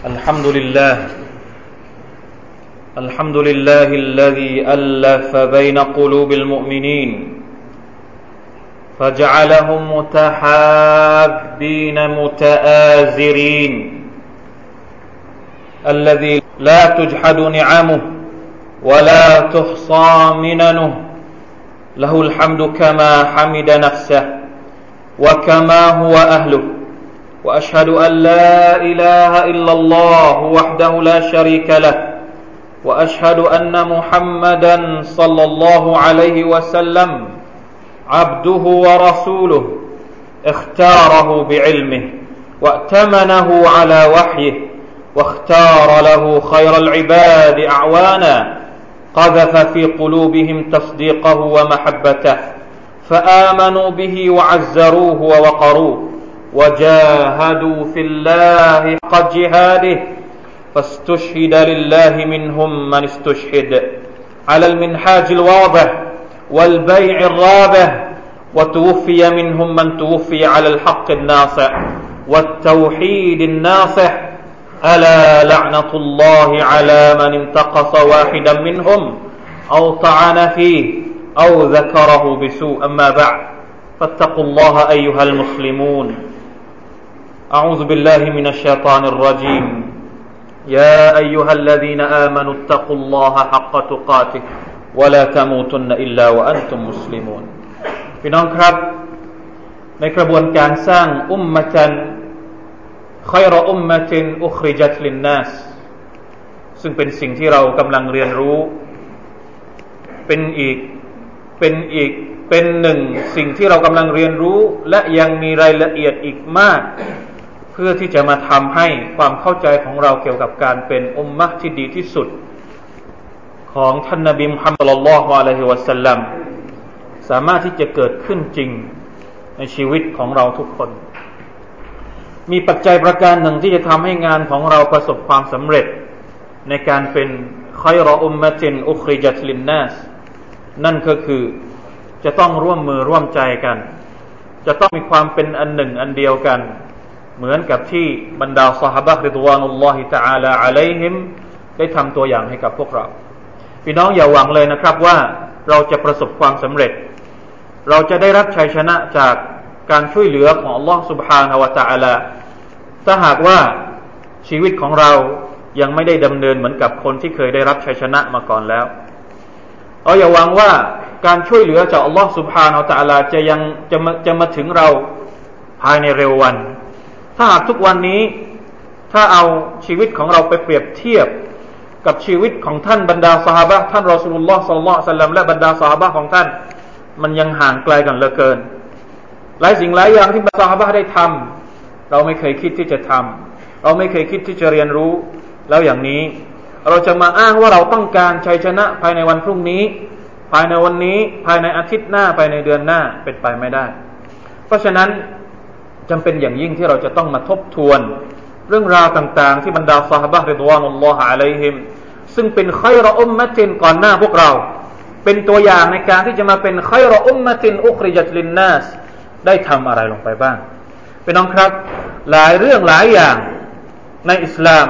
الحمد لله. الحمد لله الذي ألف بين قلوب المؤمنين فجعلهم متحابين متآزرين. الذي لا تجحد نعمه ولا تحصى مننه. له الحمد كما حمد نفسه وكما هو أهله. وأشهد أن لا إله إلا الله وحده لا شريك له وأشهد أن محمدا صلى الله عليه وسلم عبده ورسوله اختاره بعلمه وأتمنه على وحيه واختار له خير العباد أعوانا قذف في قلوبهم تصديقه ومحبته فآمنوا به وعزروه ووقروه. وجاهدوا في الله حق جهاده فاستشهد لله منهم من استشهد. على المنحاج الواضح والبيع الرابح وتوفي منهم من توفي على الحق الناصع والتوحيد الناصح. ألا لعنة الله على من انتقص واحدا منهم أو طعن فيه أو ذكره بسوء. أما بعد فاتقوا الله أيها المسلمون. أعوذ بالله من الشيطان الرجيم يا أيها الذين آمنوا اتقوا الله حق تقاته ولا تموتن إلا وأنتم مسلمون พี่น้องครับ ในกระบวนการสร้างอุมมะจันคอยรออุมมะตินอุคริจัตลินนัสซึ่งเป็นสิ่งที่เรากำลังเรียนรู้ เป็นอีก เป็นอีก เป็นหนึ่งสิ่งที่เรากำลังเรียนรู้ และยังมีรายละเอียดอีกมาก เพื่อที่จะมาทำให้ความเข้าใจของเราเกี่ยวกับการเป็นอุมมะที่ดีที่สุด ของท่านนบีมุฮัมมัดลลอฮฺอะลัยฮิวะสัลลัมสามารถที่จะเกิดขึ้นจริงในชีวิตของเราทุกคน มีปัจจัยประการหนึ่งที่จะทำให้งานของเราประสบความสำเร็จ ในการเป็นคอยรออุมมะจินอุคริจัตลินนัสนั่นก็คือจะต้องร่วมมือร่วมใจกัน จะต้องมีความเป็นอันหนึ่งอันเดียวกัน เหมือนกับที่บรรดาสหบะริดวานุลลอฮิตะอาลาอะลัยฮิมได้ทำตัวอย่างให้กับพวกเรา พี่น้องอย่าหวังเลยนะครับว่าเราจะประสบความสำเร็จ เราจะได้รับชัยชนะจากการช่วยเหลือของอัลลอฮ์ سبحانه และ تعالى ถ้าหากว่าชีวิตของเรายังไม่ได้ดำเนินเหมือนกับคนที่เคยได้รับชัยชนะมาก่อนแล้วเราอย่าหวังว่าการช่วยเหลือจากอัลลอฮ์ سبحانه และ تعالى จะยังจะมาจะมาถึงเราภายในเร็ววัน ถ้าหากทุกวันนี้ ถ้าเอาชีวิตของเราไปเปรียบเทียบกับชีวิตของท่านบรรดาสหายท่านรอสุลลอฮ์สัลลัลลสัลลัมและบรรดาสหายของท่าน มันยังห่างไกลกันเหลือเกิน หลายสิ่งหลายอย่างที่บรรดาสหายได้ทำเราไม่เคยคิดที่จะทำเราไม่เคยคิดที่จะเรียนรู้ แล้วอย่างนี้ เราจะมาอ้างว่าเราต้องการชัยชนะภายในวันพรุ่งนี้ ภายในวันนี้ภายในอาทิตย์หน้าภายในเดือนหน้าเป็นไปไม่ได้ เพราะฉะนั้น จำเป็นอย่างยิ่งที่เราจะต้องมาทบทวน เรื่องราวต่างๆ ที่บรรดาซาฮบะริดวานุลลอฮะอะลัยฮิมซึ่งเป็นไครอุมมะตินก่อนหน้าพวกเรา เป็นตัวอย่างในการที่จะมาเป็นไครอุมมะตินอุคริจัตลินนัสได้ทำอะไรลงไปบ้างเป็นน้องครับ หลายเรื่องหลายอย่างในอิสลาม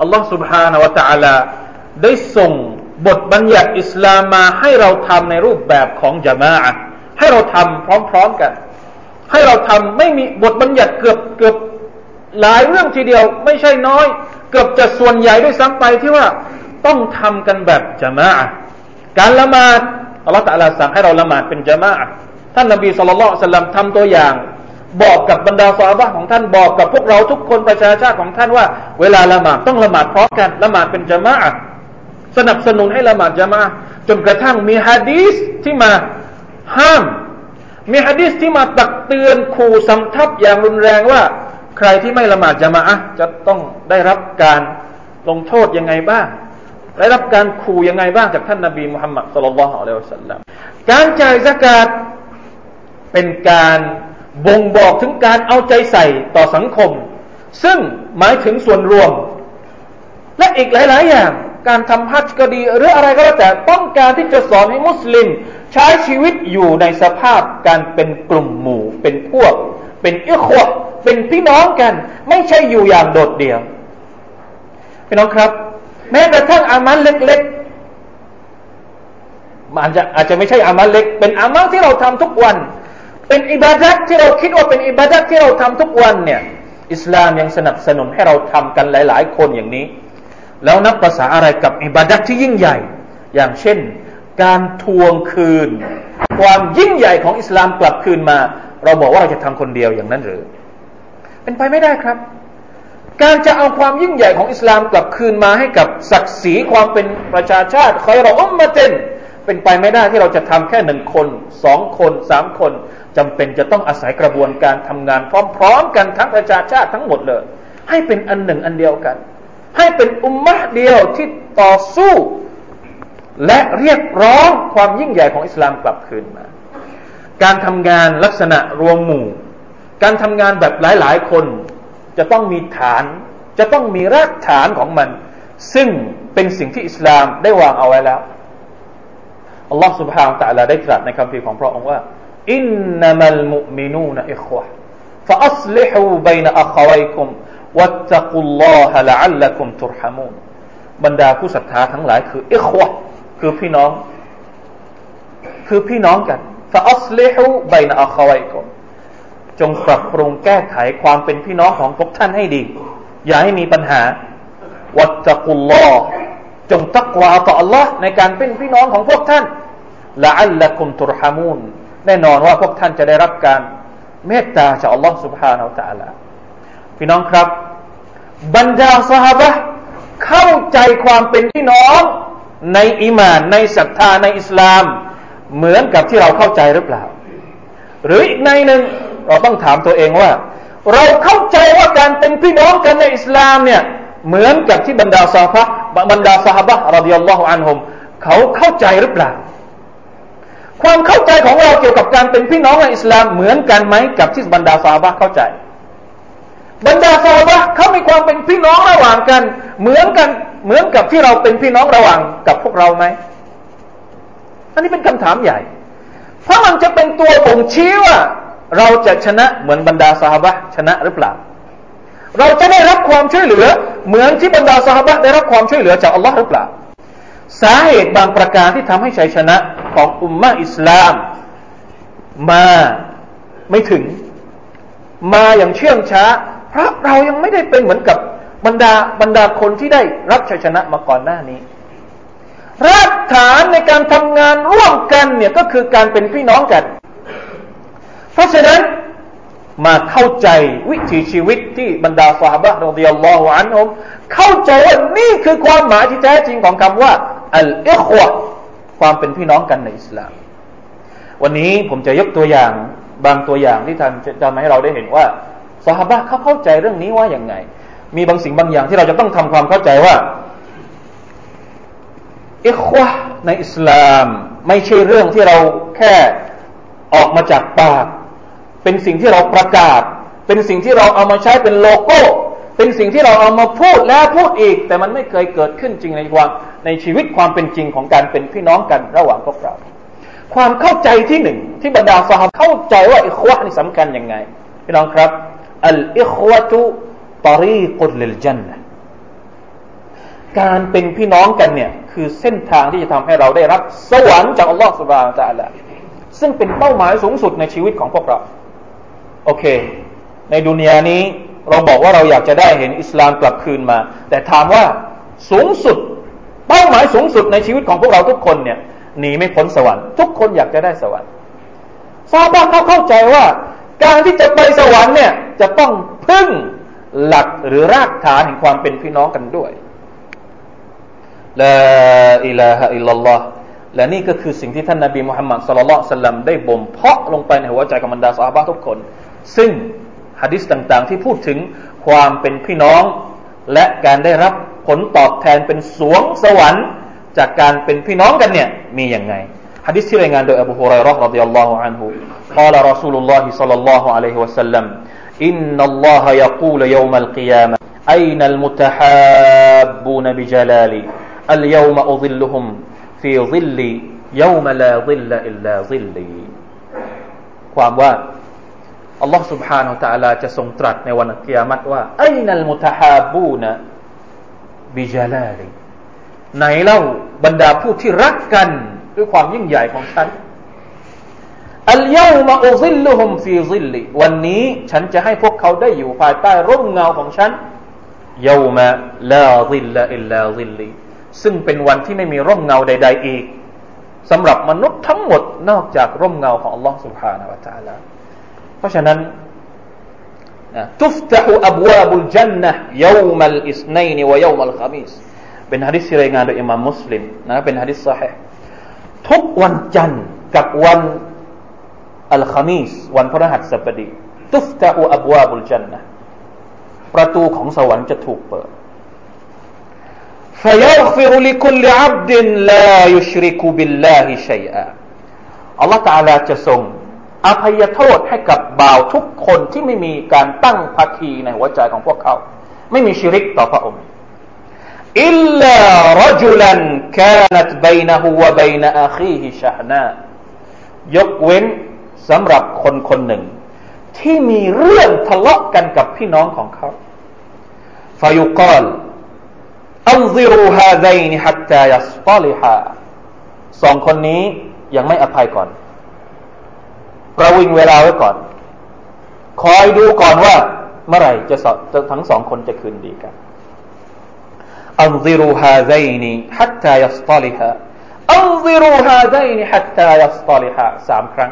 อัลลอฮ์ سبحانه และ تعالى ได้ส่งบทบัญญัติอิสลามมาให้เราทำในรูปแบบของจามะให้เราทำพร้อมๆกัน ให้เราทำไม่มีบทบัญญัติเกือบเกือบหลายเรื่องทีเดียว ไม่ใช่น้อย เกือบจะส่วนใหญ่ด้วยซ้ำไปที่ว่าต้องทำกันแบบจามะการละหมาดอัลลอฮฺตะลาสั่งให้เราละหมาดเป็นจามะท่านนบีสุลต่านสัลลัมทำตัวอย่าง บอกกับบรรดาสาวบะของท่านบอกกับพวกเราทุกคนประชาชาติของท่านว่า เวลาละหมาดต้องละหมาดพร้อมกันละหมาดเป็นจามะสนับสนุนให้ละหมาดจามะจนกระทั่งมีฮะดีสที่มาห้าม มีฮะดิษที่มาตักเตือนขู่สำทับอย่างรุนแรงว่า ใครที่ไม่ละหมาดจะมาอะจะต้องได้รับการลงโทษยังไงบ้าง ได้รับการขู่ยังไงบ้างจากท่านนาบีมุฮัมมัดสุลลัลฮุอะลัยฮิวสัลลัมการจ่ายสกาดเป็นการบ่งบอกถึงการเอาใจใส่ต่อสังคม ซึ่งหมายถึงส่วนรวม และอีกหลาย ๆ อย่าง การทำฮัจญ์ก็ดีหรืออะไรก็แล้วแต่ต้องการที่จะสอนให้มุสลิม ใช้ชีวิตอยู่ในสภาพการเป็นกลุ่มหมู่ เป็นพวก เป็นเอิควเป็นพี่น้องกัน ไม่ใช่อยู่อย่างโดดเดี่ยวพี่น้องครับ แม้กระทั่งอามัลเล็กๆมันจะอาจจะไม่ใช่อามัลเล็ก เป็นอามัลที่เราทำทุกวัน เป็นอิบาดัตที่เราคิดว่าเป็นอิบาดัตที่เราทำทุกวันเนี่ยอิสลามยังสนับสนุนให้เราทำกันหลาย ๆ คนอย่างนี้ แล้วนับภาษาอะไรกับอิบาดัตที่ยิ่งใหญ่ อย่างเช่น การทวงคืน ความยิ่งใหญ่ของอิสลามกลับคืนมา เราบอกว่าเราจะทำคนเดียวอย่างนั้นหรือ เป็นไปไม่ได้ครับ การจะเอาความยิ่งใหญ่ของอิสลามกลับคืนมาให้กับศักดิ์ศรีความเป็นประชาชาติคอยเราอุมมาเต็นเป็นไปไม่ได้ที่เราจะทำแค่หนึ่งคนสองคนสามคนจำเป็นจะต้องอาศัยกระบวนการทำงานพร้อม ๆ กันทั้งประชาชาติทั้งหมดเลย ให้เป็นอันหนึ่งอันเดียวกัน ให้เป็นอุมมะเดียวที่ต่อสู้ และเรียกร้องความยิ่งใหญ่ของอิสลามกลับคืนมา การทำงานลักษณะรวมหมู่ การทำงานแบบหลาย ๆ คนจะต้องมีฐาน จะต้องมีรากฐานของมัน ซึ่งเป็นสิ่งที่อิสลามได้วางเอาไว้แล้ว อัลลอฮ์ سبحانه และ تعالى ได้ตรัสในคำพีของพระองค์ว่า อินนามัลมุมินูนอิควะ فأصلحوا بين أخويكم واتقوا الله لعلكم ترحمون บรรดาผู้ศรัทธาทั้งหลายคืออิควะ คือพี่น้อง คือพี่น้องกัน فأصلحوا بين أخويكم จงปรับปรุงแก้ไขความเป็นพี่น้องของพวกท่านให้ดี อย่าให้มีปัญหา วัตกุลลอจงตักวาต่อ Allah ในการเป็นพี่น้องของพวกท่านละอัลละกุมตุรฮามูนแน่นอนว่าพวกท่านจะได้รับการเมตตาจาก Allah سبحانه และ تعالى พี่น้องครับ บรรดาสหบะเข้าใจความเป็นพี่น้อง ในอิมาน ในศรัทธาในอิสลาม เหมือนกับที่เราเข้าใจหรือเปล่า หรืออีกในหนึ่งเราต้องถามตัวเองว่า เราเข้าใจว่าการเป็นพี่น้องกันในอิสลามเนี่ยเหมือนกับที่บรรดาซาฟะบรรดาสหบะรดิยัลลอฮุอันฮุมเขาเข้าใจหรือเปล่า ความเข้าใจของเราเกี่ยวกับการเป็นพี่น้องในอิสลามเหมือนกันไหมกับที่บรรดาซาบะเข้าใจ บรรดาซาบะเขามีความเป็นพี่น้องระหว่างกัน เหมือนกันเหมือนกับที่เราเป็นพี่น้องระหว่างกับพวกเราไหมอันนี้เป็นคำถามใหญ่ เพราะมันจะเป็นตัวบ่งชี้ว่า เราจะชนะเหมือนบรรดาสหบะชนะหรือเปล่า เราจะได้รับความช่วยเหลือ เหมือนที่บรรดาสหบะได้รับความช่วยเหลือจากอัลลอฮ์หรือเปล่า สาเหตุบางประการที่ทำให้ชัยชนะของอุมมะอิสลามมาไม่ถึง มาอย่างเชื่องช้า พราะเรายังไม่ได้เป็นเหมือนกับบรรดาบรรดาคนที่ได้รับชัยชนะมาก่อนหน้านี้รากฐานในการทำงานร่วมกันเนี่ยก็คือการเป็นพี่น้องกัน เพราะฉะนั้นมาเข้าใจวิถีชีวิตที่บรรดาสาบะรดิยัลลอฮุอันฮุมเข้าใจว่านี่คือความหมายที่แท้จริงของคำว่าอัลอิควะความเป็นพี่น้องกันในอิสลาม วันนี้ผมจะยกตัวอย่างบางตัวอย่างที่ท่านจะทำให้เราได้เห็นว่า สาบะเขาเข้าใจเรื่องนี้ว่าอย่างไง มีบางสิ่งบางอย่างที่เราจะต้องทำความเข้าใจว่าอิควะในอิสลาม ไม่ใช่เรื่องที่เราแค่ออกมาจากปาก เป็นสิ่งที่เราประกาศ เป็นสิ่งที่เราเอามาใช้เป็นโลโก้ เป็นสิ่งที่เราเอามาพูดแล้วพูดอีก แต่มันไม่เคยเกิดขึ้นจริงในความในชีวิตความเป็นจริงของการเป็นพี่น้องกันระหว่างพวกเรา ความเข้าใจที่หนึ่งที่บรรดาสหาเข้าใจว่าอิควะนี่สำคัญยังไง พี่น้องครับ อัลอิควะตุตรีกุลลิลจันนะการเป็นพี่น้องกันเนี่ยคือเส้นทางที่จะทำให้เราได้รับ สวรรค์จากอัลลอฮฺสุบานตะละซึ่งเป็นเป้าหมายสูงสุดในชีวิตของพวกเรา โอเค ในดุนยานี้เราบอกว่าเราอยากจะได้เห็นอิสลามกลับคืนมา แต่ถามว่าสูงสุด เป้าหมายสูงสุดในชีวิตของพวกเราทุกคนเนี่ยหนีไม่พ้นสวรรค์ ทุกคนอยากจะได้สวรรค์ซาบะเขาเข้าใจว่า การที่จะไปสวรรค์เนี่ย จะต้องพึ่งหลักหรือรากฐานแห่งความเป็นพี่น้องกันด้วยลาอิลาฮะอิลลัลลอฮ์และนี่ก็คือสิ่งที่ท่านนาบีมุฮัมมัดสุลลัลสัลลัมได้บ่มเพาะลงไปในหัวใจของบรรดาสาบะทุกคน ซึ่งฮะดิษต่างๆ ที่พูดถึงความเป็นพี่น้อง และการได้รับผลตอบแทนเป็นสวงสวรรค์ จากการเป็นพี่น้องกันเนี่ยมีอย่างไงฮะดิษที่รายงานโดยอบูฮุไรร์รดิยัลลอฮุอันฮุ قال رسول الله صلى الله عليه وسلم إن الله يقول يوم القيامة أين المتحابون بجلالي اليوم أظلهم في ظل يوم لا ظل إلا ظلي ความว่าอัลลอฮ์ سبحانه และ تعالى จะทรงตรัสในวันกิยามัตว่าไอ้นัลมุตฮาบูนะ บิจาลาลีไหนเล่าบรรดาผู้ที่รักกันด้วยความยิ่งใหญ่ของฉัน อัลยามาอุซิลลุฮุมฟีซิลลีวันนี้ฉันจะให้พวกเขาได้อยู่ภายใต้ร่มเงาของฉันยามาลาซิลลอิลลาซิลลีซึ่งเป็นวันที่ไม่มีร่มเงาใด ๆ อีกสำหรับมนุษย์ทั้งหมดนอกจากร่มเงาของ Allah سبحانه และ تعالى เพราะฉะนั้น تفتح أبواب الجنة يوم الاثنين ويوم الخميس เป็นฮะดิษที่รายงานโดยอิมามมุสลิมนะเป็นฮะดิษส ح ห์ทุกวันจันทร์กับวัน อัลคามีสวันพฤหัสบดีตุฟตะอูอับวาบุลจันนะประตูของสวรรค์จะถูกเปิด فيغفر لكل عبد لا يشرك بالله شيئا อัลลอฮฺตาลาจะทรงอภัยโทษให้กับบ่าวทุกคนที่ไม่มีการตั้งภาคีในหัวใจของพวกเขา ไม่มีชิริกต่อพระองค์อิลลารจุลันกานตบยนะฮูวะบยนะอาคีฮิชะนายกเว้น สำหรับคนคนหนึ่ง ที่มีเรื่องทะเลาะกันกับพี่น้องของเขาฟายุกาลอันซิรูฮาไซนฮัตตายัสตอลิฮาสองคนนี้ยังไม่อภัยก่อน ประวิงเวลาไว้ก่อน คอยดูก่อนว่า เมื่อไหร่จะทั้งสองคนจะคืนดีกันأنظروا هذين حتى يصطلحا أنظروا هذين حتى يصطلحا สามครั้ง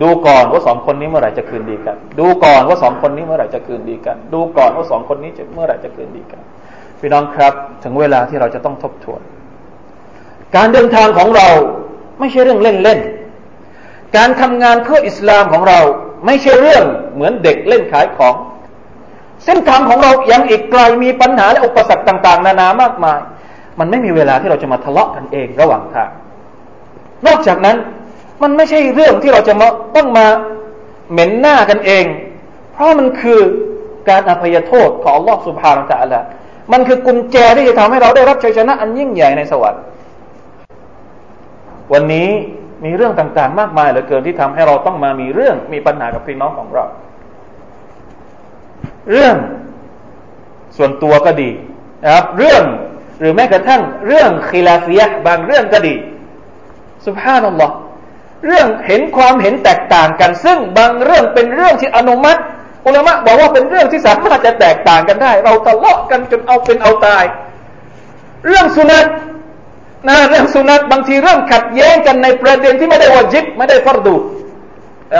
ดูก่อนว่าสองคนนี้เมื่อไหร่จะคืนดีกัน ดูก่อนว่าสองคนนี้เมื่อไหร่จะคืนดีกัน ดูก่อนว่าสองคนนี้จะเมื่อไหร่จะคืนดีกัน พี่น้องครับ ถึงเวลาที่เราจะต้องทบทวน การเดินทางของเราไม่ใช่เรื่องเล่นๆ การทำงานเพื่ออิสลามของเราไม่ใช่เรื่องเหมือนเด็กเล่นขายของ เส้นทางของเรายังอีกไกลมีปัญหาและอุปสรรคต่าง ๆ นานามากมาย มันไม่มีเวลาที่เราจะมาทะเลาะกันเองระหว่างทาง นอกจากนั้น มันไม่ใช่เรื่องที่เราจะมาต้องมาเหม็นหน้ากันเอง เพราะมันคือการอภัยโทษของลอสุบฮานาตะละมันคือกุญแจที่จะทำให้เราได้รับชัยชนะอันยิ่งใหญ่ในสวรรค์ วันนี้มีเรื่องต่างๆ มากมายเหลือเกินที่ทำให้เราต้องมามีเรื่องมีปัญหากับพี่น้องของเรา เรื่องส่วนตัวก็ดีนะครับ เรื่องหรือแม้กระทั่งเรื่องคีลาฟียะบางเรื่องก็ดีสุบฮานัลลอฮ์ เรื่องเห็นความเห็นแตกต่างกัน ซึ่งบางเรื่องเป็นเรื่องที่อนุมัติอุลามะบอกว่าเป็นเรื่องที่สามารถจะแตกต่างกันได้ เราทะเลาะกันจนเอาเป็นเอาตาย เรื่องสุนัตนะเรื่องสุนัตบางทีเรื่องขัดแย้งกันในประเด็นที่ไม่ได้วาจิบไม่ได้ฟรดู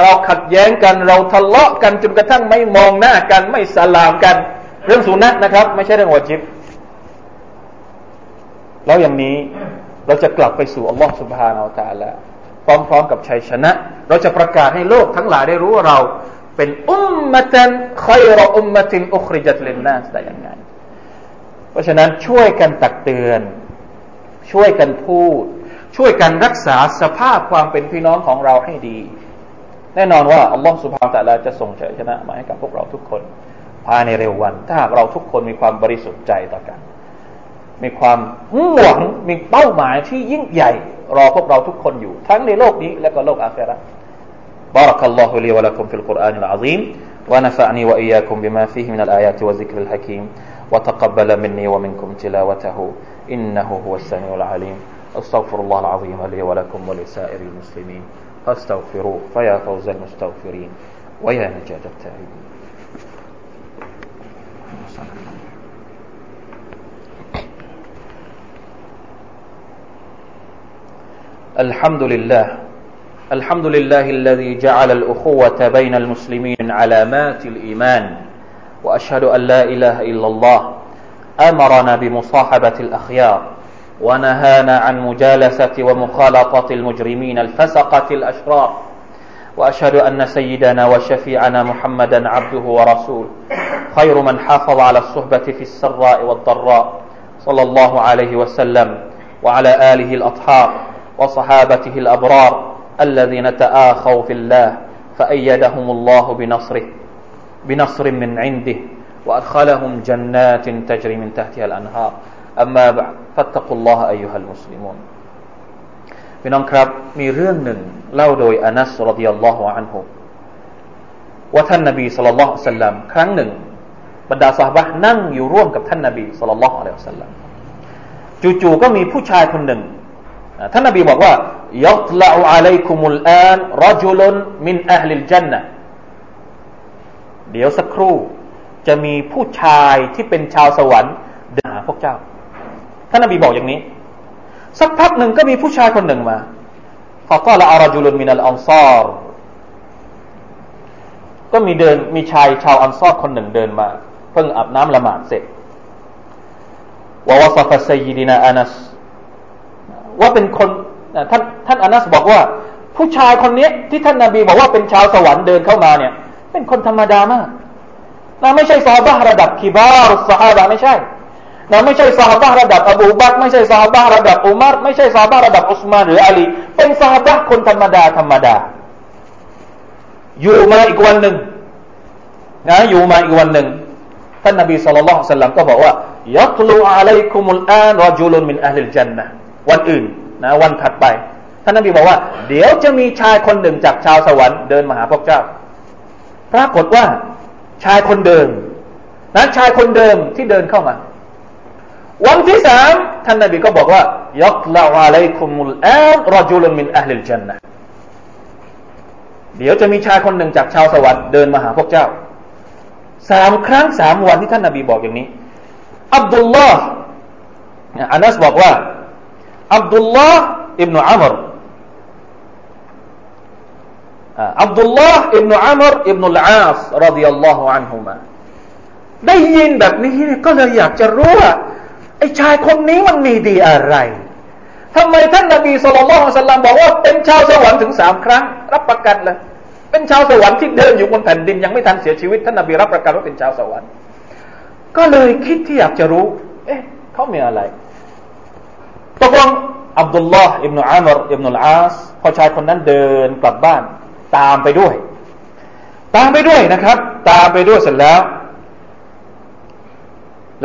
เราขัดแย้งกันเราทะเลาะกันจนกระทั่งไม่มองหน้ากันไม่สลามกัน เรื่องสุนัตนะครับ ไม่ใช่เรื่องวาจิบแล้วอย่างนี้เราจะกลับไปสู่อัลลอฮฺสุบฮานาอัลลอฮฺ พร้อมๆกับชัยชนะ เราจะประกาศให้โลกทั้งหลายได้รู้ว่าเราเป็นอุมมะตันคอยรออุมมะตินอุคริจัตเลนนาสได้ยังไง เพราะฉะนั้นช่วยกันตักเตือน ช่วยกันพูด ช่วยกันรักษาสภาพความเป็นพี่น้องของเราให้ดี แน่นอนว่าอัลลอฮฺสุบฮานตะลาจะส่งชัยชนะมาให้กับพวกเราทุกคน ภายในเร็ววัน ถ้าหากเราทุกคนมีความบริสุทธิ์ใจต่อกัน มีความหวังมีเป้าหมายที่ยิ่งใหญ่รอพวกเราทุกคนอยู่ทั้งในโลกนี้และก็โลกอาครา بارك الله لي ولكم في القرآن العظيم ونفعني وإياكم بما فيه من الآيات والذكر الحكيم وتقبل مني ومنكم تلاوته إنه هو السميع العليم أستغفر الله العظيم لي ولكم ولسائر المسلمين فاستغفروه فيا فوز المستغفرين ويا نجاة التائبين الحمد لله الحمد لله الذي جعل الأخوة بين المسلمين علامات الإيمان وأشهد أن لا إله إلا الله. أمرنا بمصاحبة الأخيار ونهانا عن مجالسة ومخالطة المجرمين الفسقة الأشرار. وأشهد أن سيدنا وشفيعنا محمدا عبده ورسوله. خير من حافظ على الصحبة في السراء والضراء. صلى الله عليه وسلم. وعلى آله الأطهار. وصحابته الأبرار الذين تآخوا في الله فأيدهم الله بنصره بنصر من عنده وأدخلهم جنات تجري من تحتها الأنهار أما بعد فاتقوا الله أيها المسلمون พี่น้องครับมีเรื่องหนึ่งเล่าโดยอานัสรดิยัลลอฮุอันฮุว่าท่านนบีสุลต่านสัลลัมครั้งหนึ่ง บรรดาสหายนั่งอยู่ร่วมกับท่านนาบีสุลต่านละอัลลอฮฺสัลลัมจู่ๆก็มีผู้ชายคนหนึ่ง ท่านนบีบอกว่ายัตลาอัลัยคุมุลอานรจุลมินอัลลิลจันนะเดี๋ยวสักครู่ จะมีผู้ชายที่เป็นชาวสวรรค์เดินหาพวกเจ้า ท่านนบีบอกอย่างนี้ สักพักหนึ่งก็มีผู้ชายคนหนึ่งมาฟาก็ละอารจุลนมินัลอันซาร์ก็มีเดินมีชายชาวอันซอรคนหนึ่งเดินมา เพิ่งอาบน้ำละหมาดเสร็จวาวะซาฟัยดินาอานัส ว่าเป็นคนท่านท่านอานัสบอกว่า ผู้ชายคนนี้ที่ท่านนาบีบอกว่าเป็นชาวสวรรค์เดินเข้ามาเนี่ย เป็นคนธรรมดามากนะไม่ใช่ซาบะระดับคิบารุสฮาบะไม่ใช่นะไม่ใช่ซาบะระดับอบูบักไม่ใช่ซาบะระดับอุมารไม่ใช่ซาบะระดับอุสมานหรืออาลีเป็นซาบะคนธรรมดาธรรมดา อยู่มาอีกวันหนึ่งนะอยู่มาอีกวันหนึ่งท่านนบีสุลต่านสัลลัมก็บอกว่ายัตลูอะลัยคุมุลอานรจุลุนมินอัลลิลจันนะ วันอื่นนะวันถัดไปท่านนบีบอกว่า เดี๋ยวจะมีชายคนหนึ่งจากชาวสวรรค์เดินมาหาพวกเจ้า ปรากฏว่าชายคนเดิมนะชายคนเดิมที่เดินเข้ามา วันที่สามท่านนบีก็บอกว่ายักลาอะลัยคุมุลอานรจุลมินอัลลิลจันนะเดี๋ยวจะมีชายคนหนึ่งจากชาวสวรรค์เดินมาหาพวกเจ้าสามครั้งสามวันที่ท่านนบีบอกอย่างนี้ อับดุลลอฮ์อานัสบอกว่า อับดุลลอฮ์อิบนุอัมรอับดุลลอฮ์อิบนุอัมรอิบนุลอาสรดิยัลลอฮุอันฮุมาได้ยินแบบนี้ก็เลยอยากจะรู้ว่าไอ้ชายคนนี้มันมีดีอะไรทำไมท่านนบีสุลต่านสัลลัมบอกว่าเป็นชาวสวรรค์ถึงสามครั้ง รับประกันเลยเป็นชาวสวรรค์ที่เดินอยู่บนแผ่นดินยังไม่ทันเสียชีวิตท่านนบีรับประกันว่าเป็นชาวสวรรค์ ก็เลยคิดที่อยากจะรู้ เอ๊ะเขามีอะไร ตกลงอับดุลลอฮ์อิบนุอามรอิบนุลอาสพอชายคนนั้นเดินกลับบ้าน ตามไปด้วย ตามไปด้วยนะครับ ตามไปด้วยเสร็จแล้ว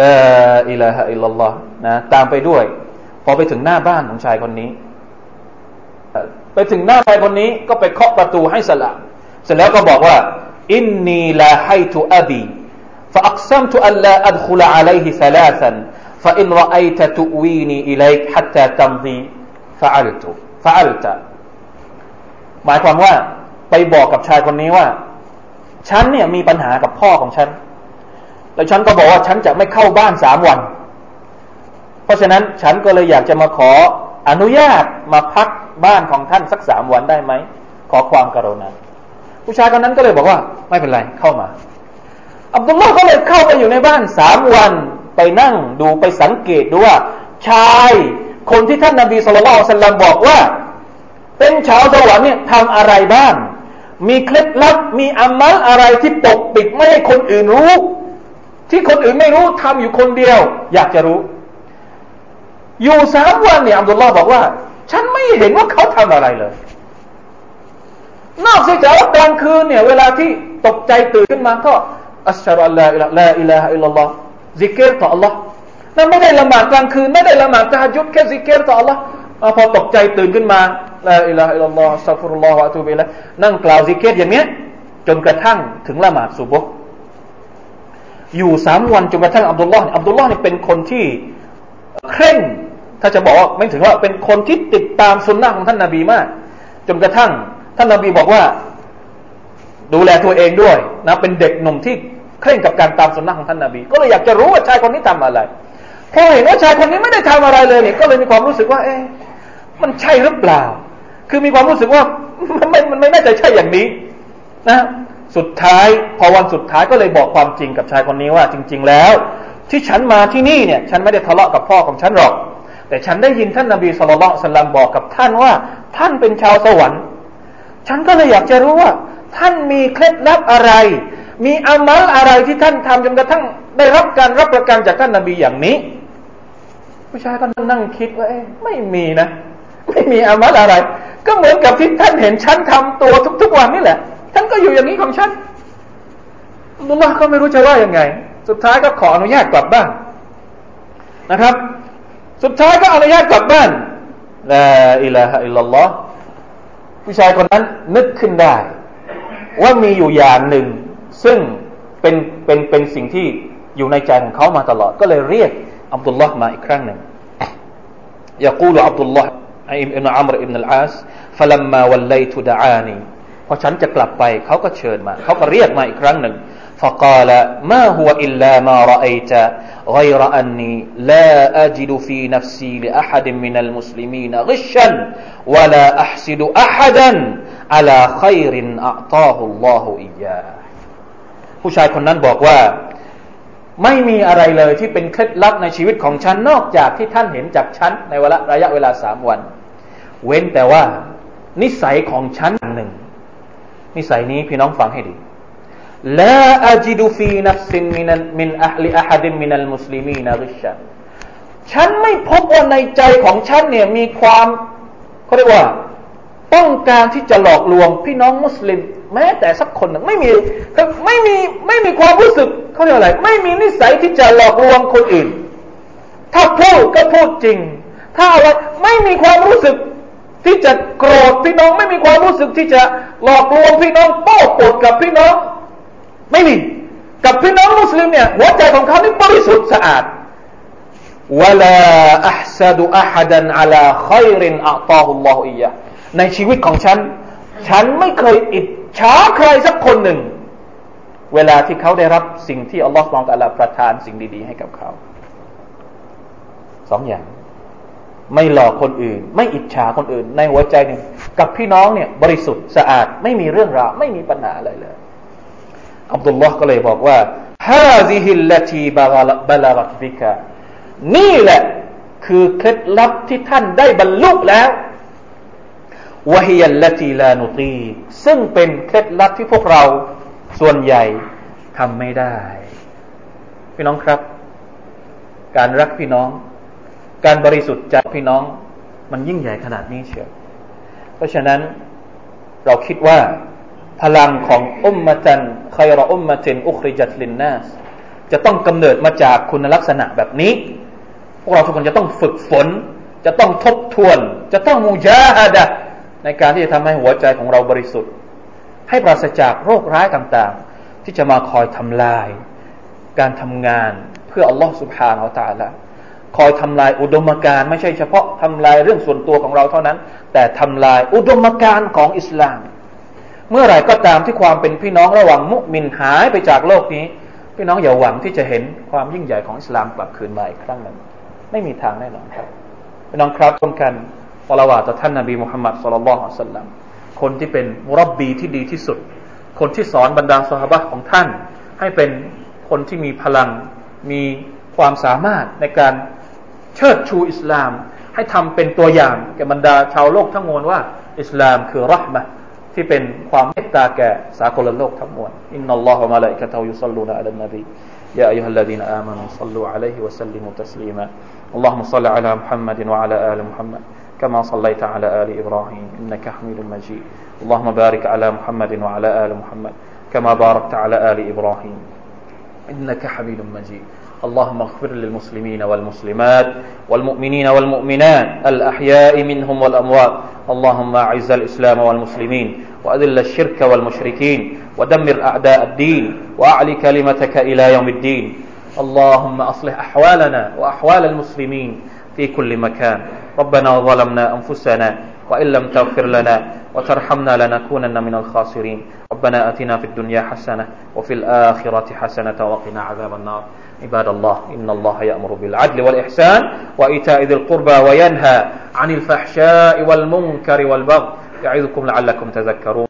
ละอิลาฮะอิลลอฮ์นะตามไปด้วย พอไปถึงหน้าบ้านของชายคนนี้ ไปถึงหน้าชายคนนี้ก็ไปเคาะประตูให้สลามเสร็จแล้วก็บอกว่าอินนีลาใหทูอักซัมตุอัลลาอัดคุ عليه ثلاثا فإن رأيت تؤويني إليك حتى تمضي فعلت فعلت หมายความว่าไปบอกกับชายคนนี้ว่า ฉันเนี่ยมีปัญหากับพ่อของฉัน แล้วฉันก็บอกว่าฉันจะไม่เข้าบ้านสามวัน เพราะฉะนั้นฉันก็เลยอยากจะมาขออนุญาตมาพักบ้านของท่านสักสามวันได้ไหม ขอความกรุณาผู้ชายคนนั้นก็เลยบอกว่า ไม่เป็นไรเข้ามา อับดุลลอฮ์ก็เลยเข้าไปอยู่ในบ้านสามวัน ไปนั่งดูไปสังเกตดูว่า ชายคนที่ท่านนาบีสุลต่านสัลลัมบอกว่า เป็นชาวสวรรค์เนี่ยทำอะไรบ้าง มีเคล็ดลับมี عمل อะไรที่ปกปิดไม่ให้คนอื่นรู้ ที่คนอื่นไม่รู้ทำอยู่คนเดียว อยากจะรู้ อยู่สามวันเนี่ยอับดุลลอฮ์บอกว่า ฉันไม่เห็นว่าเขาทำอะไรเลย นอกจากว่ากลางคืนเนี่ย เวลาที่ตกใจตื่นขึ้นมาก็أشهد أن لا إله إلا الله ذكر ต่อ الله นั่นไม่ได้ละหมาดกลางคืน ไม่ได้ละหมาด تهجد แค่ ذكر ต่อ الله พอตกใจตื่นขึ้นมาلا إله إلا الله أستغفر الله وأتوب إليه นั่งกล่าว ذكر อย่างเนี้ยจนกระทั่งถึงละหมาด صبح อยู่สามวันจนกระทั่งอับดุลลอฮ์อับดุลลอฮ์นี่เป็นคนที่เคร่ง ถ้าจะบอกว่าไม่ถึงว่าเป็นคนที่ติดตาม سنة ของท่าน نبي มาก จนกระทั่ง ท่าน نبي บอกว่า ดูแลตัวเองด้วยนะเป็นเด็กหนุ่มที่ เคร่งกับการตาม سنة ของท่าน نبي ก็เลยอยากจะรู้ว่าชายคนนี้ทำอะไรพอเห็นว่าชายคนนี้ไม่ได้ทำอะไรเลยเนี่ยก็เลยมีความรู้สึกว่า เอ๊ะมันใช่หรือเปล่า คือมีความรู้สึกว่ามันไม่มันไม่น่าจะใช่อย่างนี้ นะ สุดท้ายพอวันสุดท้ายก็เลยบอกความจริงกับชายคนนี้ว่า จริง ๆ แล้ว ที่ฉันมาที่นี่เนี่ย ฉันไม่ได้ทะเลาะกับพ่อของฉันหรอก แต่ฉันได้ยินท่านนาบีสุลต่านบอกกับท่านว่า ท่านเป็นชาวสวรรค์ ฉันก็เลยอยากจะรู้ว่า ท่านมีเคล็ดลับอะไร มีอามัลอะไรที่ท่านทำจนกระทั่งได้รับการรับประกันจากท่านนาบีอย่างนี้ ผู้ชายก็นั่งคิดว่าไม่มีนะ ไม่มีอามัลอะไร ก็เหมือนกับที่ท่านเห็นฉันทำตัวทุก ๆ วันนี่แหละท่านก็อยู่อย่างนี้ของฉันลุลลอฮ์ก็ไม่รู้จะว่ายังไง สุดท้ายก็ขออนุญาตกลับบ้านนะครับ สุดท้ายก็อนุญาตกลับบ้านลาอิลาฮะอิลลัลลอฮ์ผู้ชายคนนั้นนึกขึ้นได้ ว่ามีอยู่อย่างหนึ่ง ซึ่งเป็นเป็นเป็นสิ่งที่ อยู่ในใจของเขามาตลอด ก็เลยเรียกอับดุลลอฮ์มาอีกครั้งหนึ่ง يقول عبد الله ابن عمرو ابن العاص فلما وليت دعاني พอฉันจะกลับไปเขาก็เชิญมาเขาก็เรียกมาอีกครั้งหนึ่ง فقال ما هو إلا ما رأيت غير أني لا أجد في نفسي لأحد من المسلمين غشا ولا أحسد أحدا على خير أعطاه الله إياه ผู้ชายคนนั้นบอกว่า ไม่มีอะไรเลยที่เป็นเคล็ดลับในชีวิตของฉันนอกจากที่ท่านเห็นจากฉันในเวลาระยะเวลาสามวัน เว้นแต่ว่า นิสัยของฉันหนึ่ง นิสัยนี้พี่น้องฟังให้ดีلا أجد في نفسي من من لأحد من المسلمين غشاฉันไม่พบว่าในใจของฉันเนี่ยมีความเขาเรียกว่า ต้องการที่จะหลอกลวงพี่น้องมุสลิม แม้แต่สักคนหนึ่งไม่มีไม่มีไม่มีความรู้สึกเขาเรียกอะไร ไม่มีนิสัยที่จะหลอกลวงคนอื่น ถ้าพูดก็พูดจริง ถ้าอะไรไม่มีความรู้สึกที่จะโกรธพี่น้อง ไม่มีความรู้สึกที่จะหลอกลวงพี่น้องโต้ปดกับพี่น้อง ไม่มีกับพี่น้องมุสลิมเนี่ยหัวใจของเขานี่บริสุทธิ์สะอาดวลาอัพซาดุอัฮัดันอัลาขัยรินอัตาฮุลลอฮฺอียะในชีวิตของฉัน ฉันไม่เคยอิจ ฉาใครสักคนหนึ่ง เวลาที่เขาได้รับสิ่งที่อัลลอฮฺสุบานตะลาประทานสิ่งดี ๆ ให้กับเขาสองอย่าง ไม่หลอกคนอื่น ไม่อิจฉาคนอื่น ในหัวใจหนึ่งกับพี่น้องเนี่ย บริสุทธิ์สะอาด ไม่มีเรื่องราว ไม่มีปัญหาอะไรเลยอับดุลลอฮ์ก็เลยบอกว่าฮาซิฮิลลตีบาลารักบิกะนี่แหละคือเคล็ดลับที่ท่านได้บรรลุแล้ว วะฮิยัลลตีลานุตีซึ่งเป็นเคล็ดลับที่พวกเราส่วนใหญ่ทำไม่ได้ พี่น้องครับ การรักพี่น้อง การบริสุทธิ์ใจพี่น้อง มันยิ่งใหญ่ขนาดนี้เชียวเพราะฉะนั้นเราคิดว่าพลังของอุมมะจันคอยรออุมมะจินอุคริจัตลินนัสจะต้องกำเนิดมาจากคุณลักษณะแบบนี้ พวกเราทุกคนจะต้องฝึกฝน จะต้องทบทวน จะต้องมูจาฮดะ ในการที่จะทำให้หัวใจของเราบริสุทธิ์ ให้ปราศจากโรคร้ายต่างๆ ที่จะมาคอยทำลาย การทำงานเพื่ออัลลอฮฺสุบฮานาอัลตะละคอยทำลายอุดมการไม่ใช่เฉพาะทำลายเรื่องส่วนตัวของเราเท่านั้น แต่ทำลายอุดมการของอิสลาม เมื่อไหร่ก็ตามที่ความเป็นพี่น้องระหว่างมุมินหายไปจากโลกนี้ พี่น้องอย่าหวังที่จะเห็นความยิ่งใหญ่ของอิสลามกลับคืนมาอีกครั้งหนึ่งไม่มีทางแน่นอนครับพี่น้องครับร่วมกัน สละวาต่อท่านนบีมุฮัมมัดสุลลัลลอฮุสัลลัมคนที่เป็นมุรับบีที่ดีที่สุด คนที่สอนบรรดาสหายของท่าน ให้เป็นคนที่มีพลังมีความสามารถในการเชิดชูอิสลาม ให้ทำเป็นตัวอย่างแก่บรรดาชาวโลกทั้งมวลว่า อิสลามคือรหมะที่เป็นความเมตตาแก่สากลโลกทั้งมวลอินนัลลอฮฺมะลาอิกะตฮยุซัลลูนอะลันนบี يا أيها الذين آمنوا صلوا عليه وسلموا تسليما اللهم صل على محمد وعلى آل محمد كما صليت على آل إبراهيم إنك حميد مجيد. اللهم بارك على محمد وعلى آل محمد كما باركت على آل إبراهيم إنك حميد مجيد. اللهم اغفر للمسلمين والمسلمات والمؤمنين والمؤمنات الأحياء منهم والأموات. اللهم أعز الإسلام والمسلمين وأذل الشرك والمشركين ودمر أعداء الدين وأعلي كلمتك إلى يوم الدين. اللهم أصلح أحوالنا وأحوال المسلمين في كل مكان. ربنا ظلمنا أنفسنا وإن لم تغفر لنا وترحمنا لنكونن من الخاسرين. ربنا أتنا في الدنيا حسنة وفي الآخرة حسنة وقنا عذاب النار. عباد الله إن الله يأمر بالعدل والإحسان وإيتاء ذي القربى وينهى عن الفحشاء والمنكر والبغي يعظكم لعلكم تذكرون.